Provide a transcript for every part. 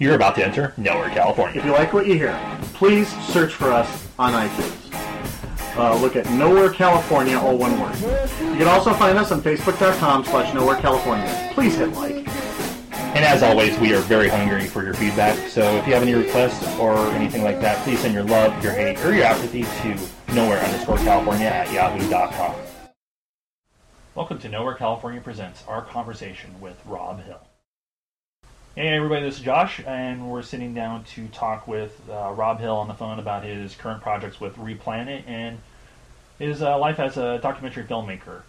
You're about to enter Nowhere, California. If you like what you hear, please search for us on iTunes. Uh, look at Nowhere California, all one word. You can also find us on Facebook.com slash Nowhere California. Please hit like. And as always, we are very hungry for your feedback. So if you have any requests or anything like that, please send your love, your hate, or your apathy to nowhere underscore California at yahoo.com. Welcome to Nowhere California Presents our conversation with Rob Hill. Hey everybody, this is Josh, and we're sitting down to talk with uh, Rob Hill on the phone about his current projects with Replanet and his uh, life as a documentary filmmaker.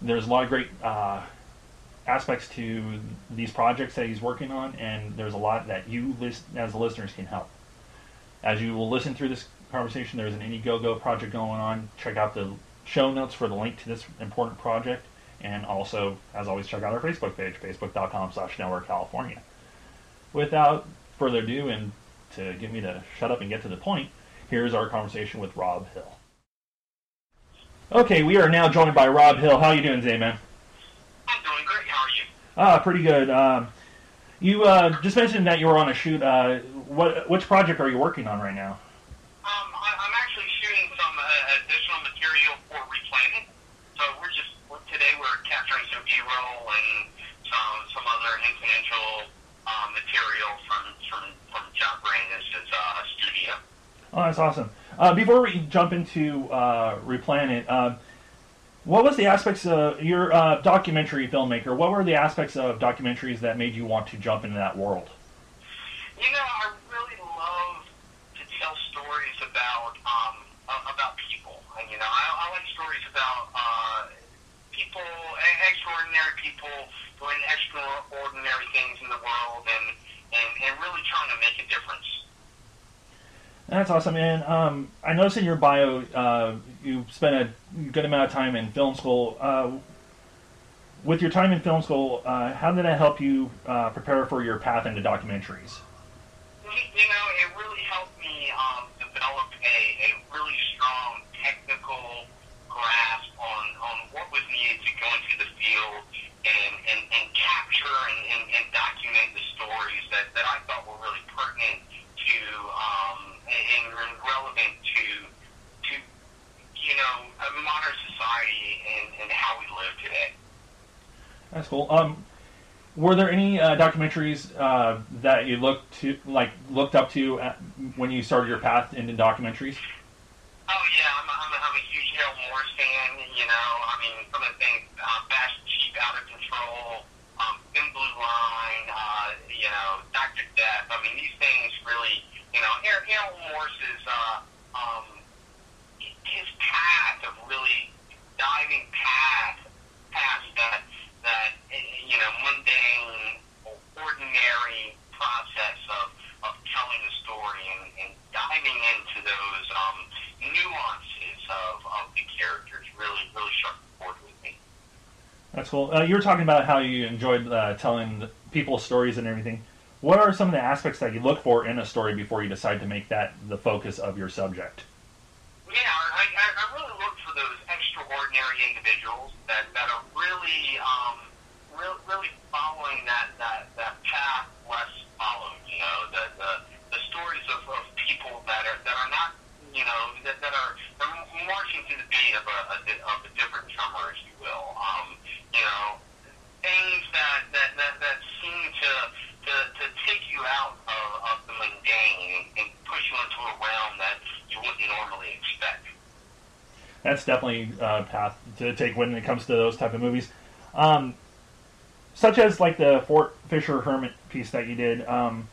There's a lot of great uh, aspects to these projects that he's working on, and there's a lot that you, list, as the listeners, can help. As you will listen through this conversation, there's an Indiegogo project going on. Check out the show notes for the link to this important project, and also, as always, check out our Facebook page, facebook.com slash nowhere California. Without further ado, and to get me to shut up and get to the point, here's our conversation with Rob Hill. Okay, we are now joined by Rob Hill. How you doing today, man? I'm doing great. How are you? Ah, pretty good. Um, you uh, just mentioned that you were on a shoot. Uh, what which project are you working on right now? Um, I, I'm actually shooting some uh, additional material for Replanet. So we're just we're, today we're capturing some B-roll and some some other incidental uh, material from from from Jock Brandis' uh, studio. Oh, that's awesome. Uh, before we jump into uh, Replanet, uh, what was the aspects of your uh, documentary filmmaker? What were the aspects of documentaries that made you want to jump into that world? You know, I really love to tell stories about um, about people. And, you know, I, I like stories about uh, people, extraordinary people doing extraordinary things in the world, and, and and really trying to make a difference. That's awesome. And um, I noticed in your bio, uh, you spent a good amount of time in film school. Uh, with your time in film school, uh, how did that help you uh, prepare for your path into documentaries? You know, it really helped me um, develop a, a really strong technical grasp on, on what was needed to go into the field and, and, and capture and, and, and document the stories that, that I thought were really pertinent to um, and, and relevant to to you know a modern society and, and how we live today. That's cool. Um, were there any uh, documentaries uh, that you looked to, like looked up to at, when you started your path into documentaries? Oh yeah, I'm a, I'm a, I'm a huge Errol Morris fan. You know, I mean, some of the things, uh, Fast, Cheap, Out of Control, um, Thin Blue Line, uh, you know, Doctor Death. I mean, these things really, you know, Errol, Errol Morris's, uh, um, his path of really diving past, past that, that, you know, mundane, ordinary process of, of telling the story and, and diving into those, um, nuances of, of the characters really, really struck a chord with me. That's cool. Uh, you were talking about how you enjoyed uh, telling the people's stories and everything. What are some of the aspects that you look for in a story before you decide to make that the focus of your subject? Yeah, I, I, I really look for those extraordinary individuals that, that are really, um, really following that, that, that path less followed. You know, the, the, the stories of, of people that are, that are not, you know, that, that are marching to the beat of a, a, of a different drummer, if you will. Um, you know, things that, that, that, that seem to, to, to take you out of, of the mundane and push you into a realm that you wouldn't normally expect. That's definitely a path to take when it comes to those type of movies. Um, such as like the Fort Fisher Hermit piece that you did. Um,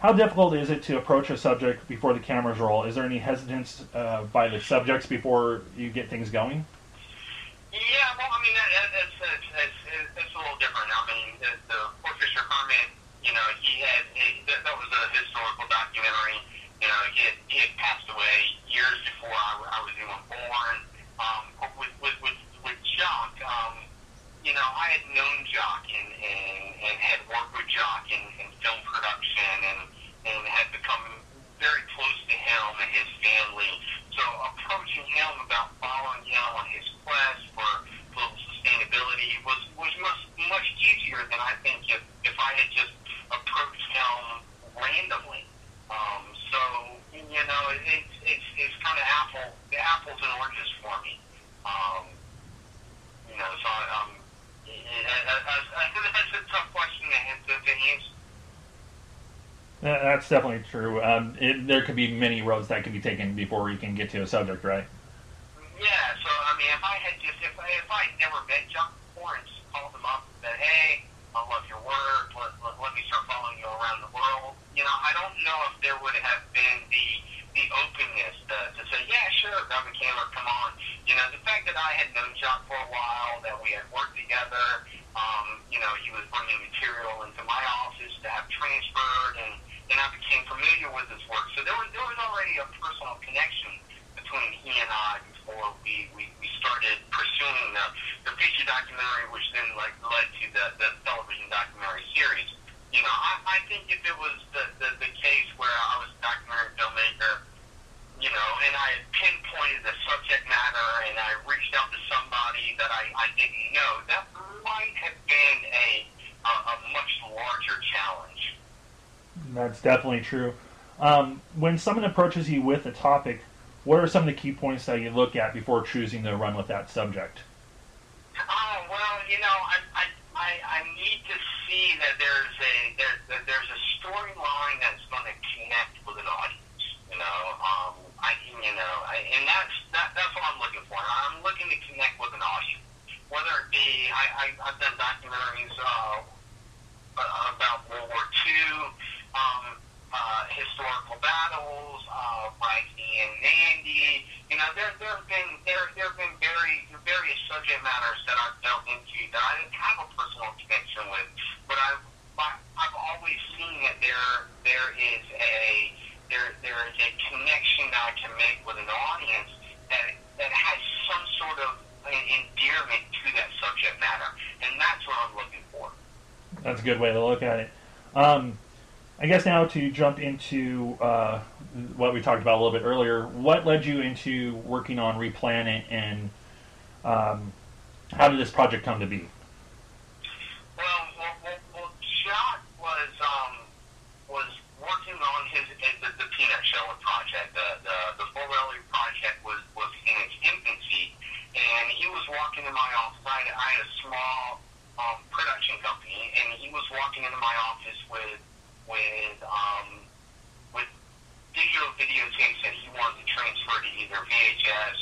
how difficult is it to approach a subject before the cameras roll? Is there any hesitance uh, by the subjects before you get things going? Yeah, well, I mean, that's a little different. I mean, the, the Fort Fisher Hermit, you know, he had, he, that, that was a historical documentary. You know, he had, he had passed away years before I was even born. Um, with, with, with, with Jock, um, you know, I had known Jock and, and, and had worked with Jock in, in film production and, and had become very close to him and his family. So approaching him about following him on his quest for global sustainability was, was much, much easier than I think if, if I had just approached him randomly. Um, so, you know, it, it, it's, it's kind of apple, apples and oranges for me. Um, you know, so I, I'm yeah, that's, definitely true. Um, it, there could be many roads that could be taken before you can get to a subject, right? Yeah. So I mean, if I had just if I, if I had never met Jock before and just called him up and said, "Hey, I love your work. Let, let, let me start following you around the world," you know, I don't know if there would have been the the openness to, to say, "Yeah, sure, grab a camera, come on." You know, the fact that I had known Jock for a while, that we had worked together. Um, you know, he was bringing material into my office to have transferred, and and I became familiar with his work. So there was there was already a personal connection between he and I before we, we, we started pursuing the, the feature documentary, which then like led to the, the television documentary series. You know, I, I think if it was the, the, the case where I was a documentary filmmaker, you know, and I pinpointed the subject matter and I reached out to somebody that I, I didn't know, that might have been a, a, a much larger challenge. That's definitely true. Um, when someone approaches you with a topic, what are some of the key points that you look at before choosing to run with that subject? Oh well, you know, I I I, I need to see that there's a there, that there's a storyline that's going to connect with an audience. You know, um, I you know, I, and that's that that's what I'm looking for. I'm looking to connect with an audience, whether it be I, I I've done documentaries uh, about World War II. Um, uh, historical battles, uh, Mikey and Nandy. You know, there there have been there there have been very various subject matters that I've delved into that I didn't have a personal connection with, but I've I've always seen that there there is a there there is a connection that I can make with an audience that that has some sort of endearment to that subject matter, and that's what I'm looking for. That's a good way to look at it. Um, I guess now to jump into uh, what we talked about a little bit earlier, what led you into working on Replanet and um, how did this project come to be? Well, well, well, well Jock was um, was working on his, his the, the Peanut Sheller project. The the the Full Belly project was was in its infancy, and he was walking in my office. I had, I had a small um, production company, and he was walking into my office with with um, with digital videotapes that he wanted to transfer to either VHS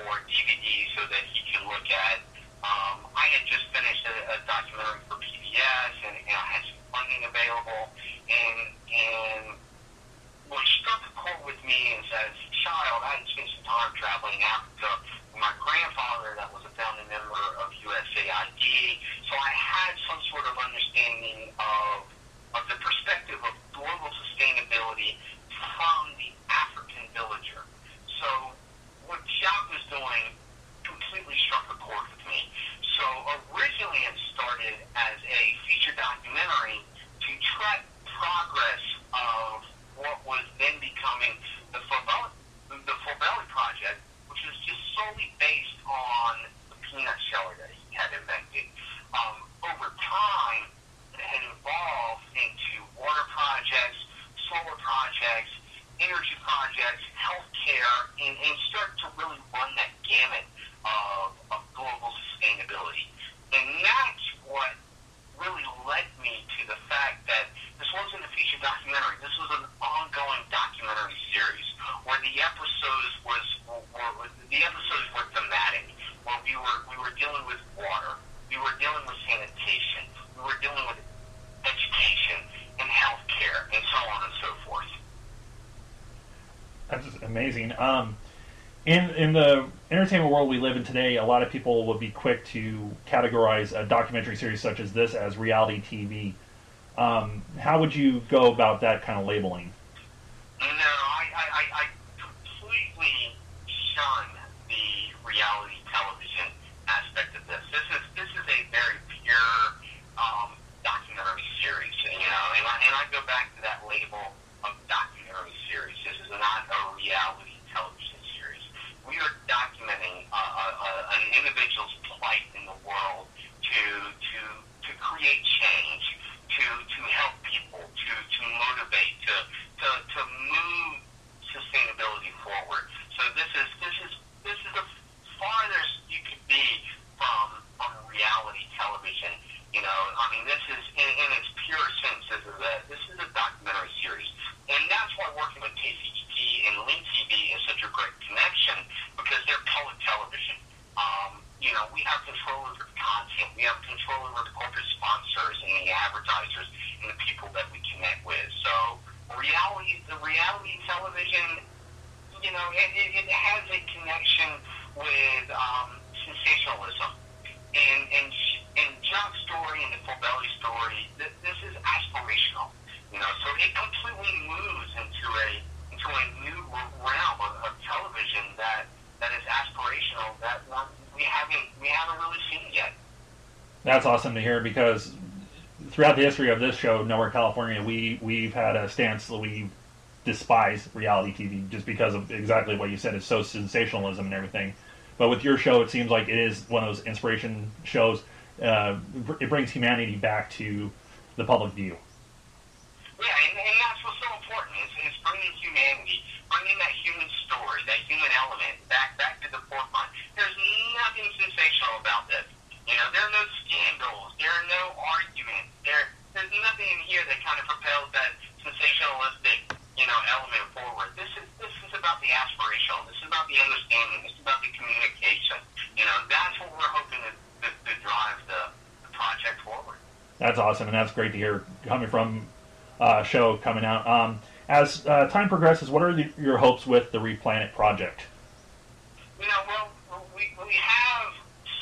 or DVD so that he could look at. Um, I had just finished a, a documentary for PBS, and, and I had some funding available, and and what struck a chord with me is as a child, I had spent some time traveling Africa my grandfather that was a founding member of USAID, so I had some sort of understanding of of the perspective of global sustainability from the African villager. So what Jock was doing completely struck a chord with me. So originally it started as a feature documentary to track progress of what was then becoming the Full Belly, the Project, solely based on the peanut sheller that he had invented. Um, over time, it had evolved into water projects, solar projects, energy projects, healthcare, and, and start to really run that gamut of, of global sustainability. And that's what really led me to the fact that this wasn't a feature documentary. This was an ongoing documentary series where the episodes was were, were, the episodes were thematic, where we were we were dealing with water, we were dealing with sanitation, we were dealing with education and healthcare, and so on and so forth. That's just amazing. Um, in in the entertainment world we live in today, a lot of people would be quick to categorize a documentary series such as this as reality TV. Um, how would you go about that kind of labeling? No, I, I, I, I completely shun the reality television aspect of this. This is this is a very pure um, documentary series, you know, and I, and I go back to that label of documentary series. This is not a reality television series. We are documenting uh, uh, uh, an individual's plight in the world to to to create change, to to help people, to to motivate, to to to move sustainability forward. So this is this is this is the farthest you could be from from reality television. You know, I mean, this is in, in its pure sense. This is a this is a documentary series. It, it, it has a connection with um, sensationalism. And, and, and Jock's story and the Belly story, th- this is aspirational. You know, so it completely moves into a into a new realm of, of television that that is aspirational that we haven't we haven't really seen yet. That's awesome to hear because throughout the history of this show, Nowhere California, we we've had a stance that we despise reality TV just because of exactly what you said. It's so sensationalism and everything. But with your show, it seems like it is one of those inspiration shows. Uh, it brings humanity back to the public view. Yeah, and, and that's what's so important is, is bringing humanity, bringing that human story, that human element back back to the forefront. There's nothing sensational about this. You know, there are no scandals, there are no arguments, there there's nothing in here that kind of propels that sensationalistic, you know, element forward. This is this is about the aspirational. This is about the understanding. This is about the communication. You know, that's what we're hoping to, to, to drive the, the project forward. That's awesome, and that's great to hear coming from uh, show coming out. Um, as uh, time progresses, what are the, your hopes with the Replanet project? You know, well, we, we have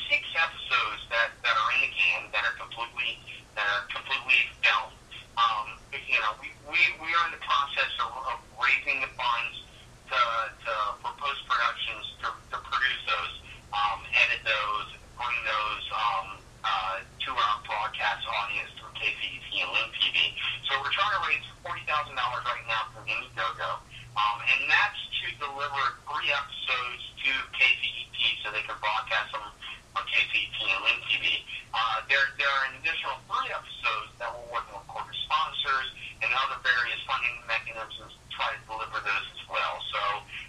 six episodes that, that are in the can that are completely that are completely filmed. Um, you know, we, we, we are in the process of, of raising the funds to, to for post productions to, to produce those, um, edit those, bring those um, uh, to our broadcast audience through KCET and Link TV. So we're trying to raise forty thousand dollars right now from Indiegogo, um, and that's to deliver three episodes to KCET so they can broadcast them on KCET and Link TV. Uh, there, there are an additional three episodes that we're working with corporate sponsors other various funding mechanisms to try to deliver those as well. So,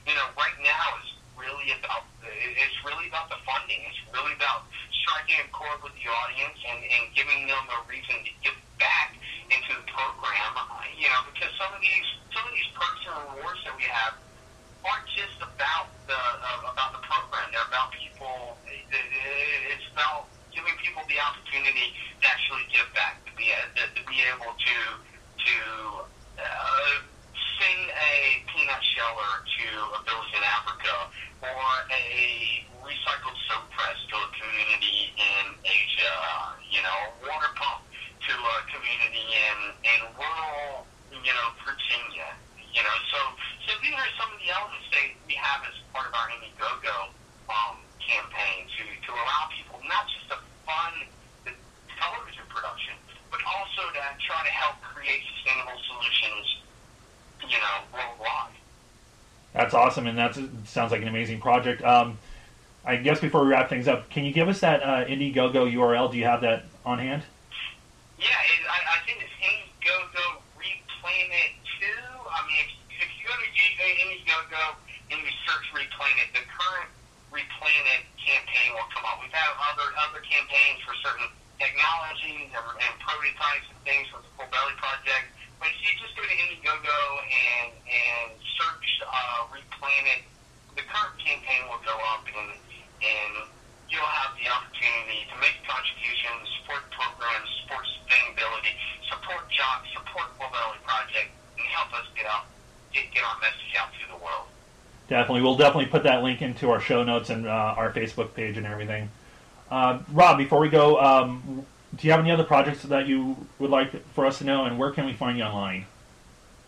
you know, right now is really about it's really about the funding. It's really about striking a chord with the audience and, and giving them a reason to give back into the program. You know, because some of these some of these perks and rewards that we have aren't just about the uh, about the program. They're about people. It's about giving people the opportunity to actually give back, to be to be able to to uh, send a peanut sheller to a village in Africa or a recycled soap press to a community in Asia. You know, a water pump to a community in in rural, you know, Virginia. You know, so so these are some of the elements that we have as part of our Indiegogo um, campaign to to allow people not just fund the television production, but also to try to help create sustainable solutions. You know, worldwide. That's awesome, and that sounds like an amazing project. Um, I guess before we wrap things up, can you give us that uh, Indiegogo URL? Do you have that on hand? Yeah, it, I, I think it's Indiegogo Replanet 2. I mean, if, if you go to Indiegogo and you search Replanet, the current Replanet campaign will come up. We've had other other campaigns for certain technologies and, and prototypes and things for the Full Belly Project. But if you just go to Indiegogo and and search uh, Replanet, the current campaign will go up and and you'll have the opportunity to make contributions, support programs, support sustainability, support jobs, support Full Belly Project, and help us get out get, get our message out to the world. Definitely, we'll definitely put that link into our show notes and uh, our Facebook page and everything. Uh, Rob, before we go, um, do you have any other projects that you would like for us to know, and where can we find you online?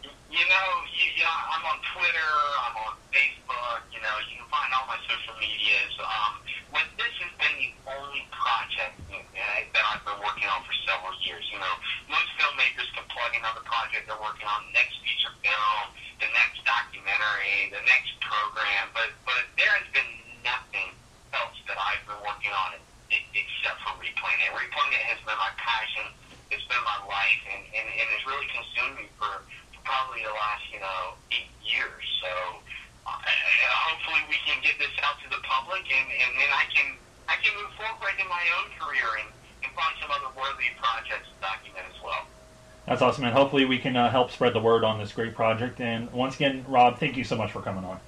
You know, you, I'm on Twitter, I'm on Facebook. You know, you can find all my social medias. Um, this has been the only project that I've been working on for several years. You know, most filmmakers can plug in another project they're working on, the next feature film, the next documentary, the next program, but but there has been nothing else that I've been working on it except for Replanet. Replanet has been my passion. It's been my life, and, and, and it's really consumed me for, for probably the last, you know, eight years. So uh, hopefully we can get this out to the public, and, and then I can I can move forward in my own career and, and find some other worthy projects to document as well. That's awesome, and hopefully we can uh, help spread the word on this great project. And once again, Rob, thank you so much for coming on.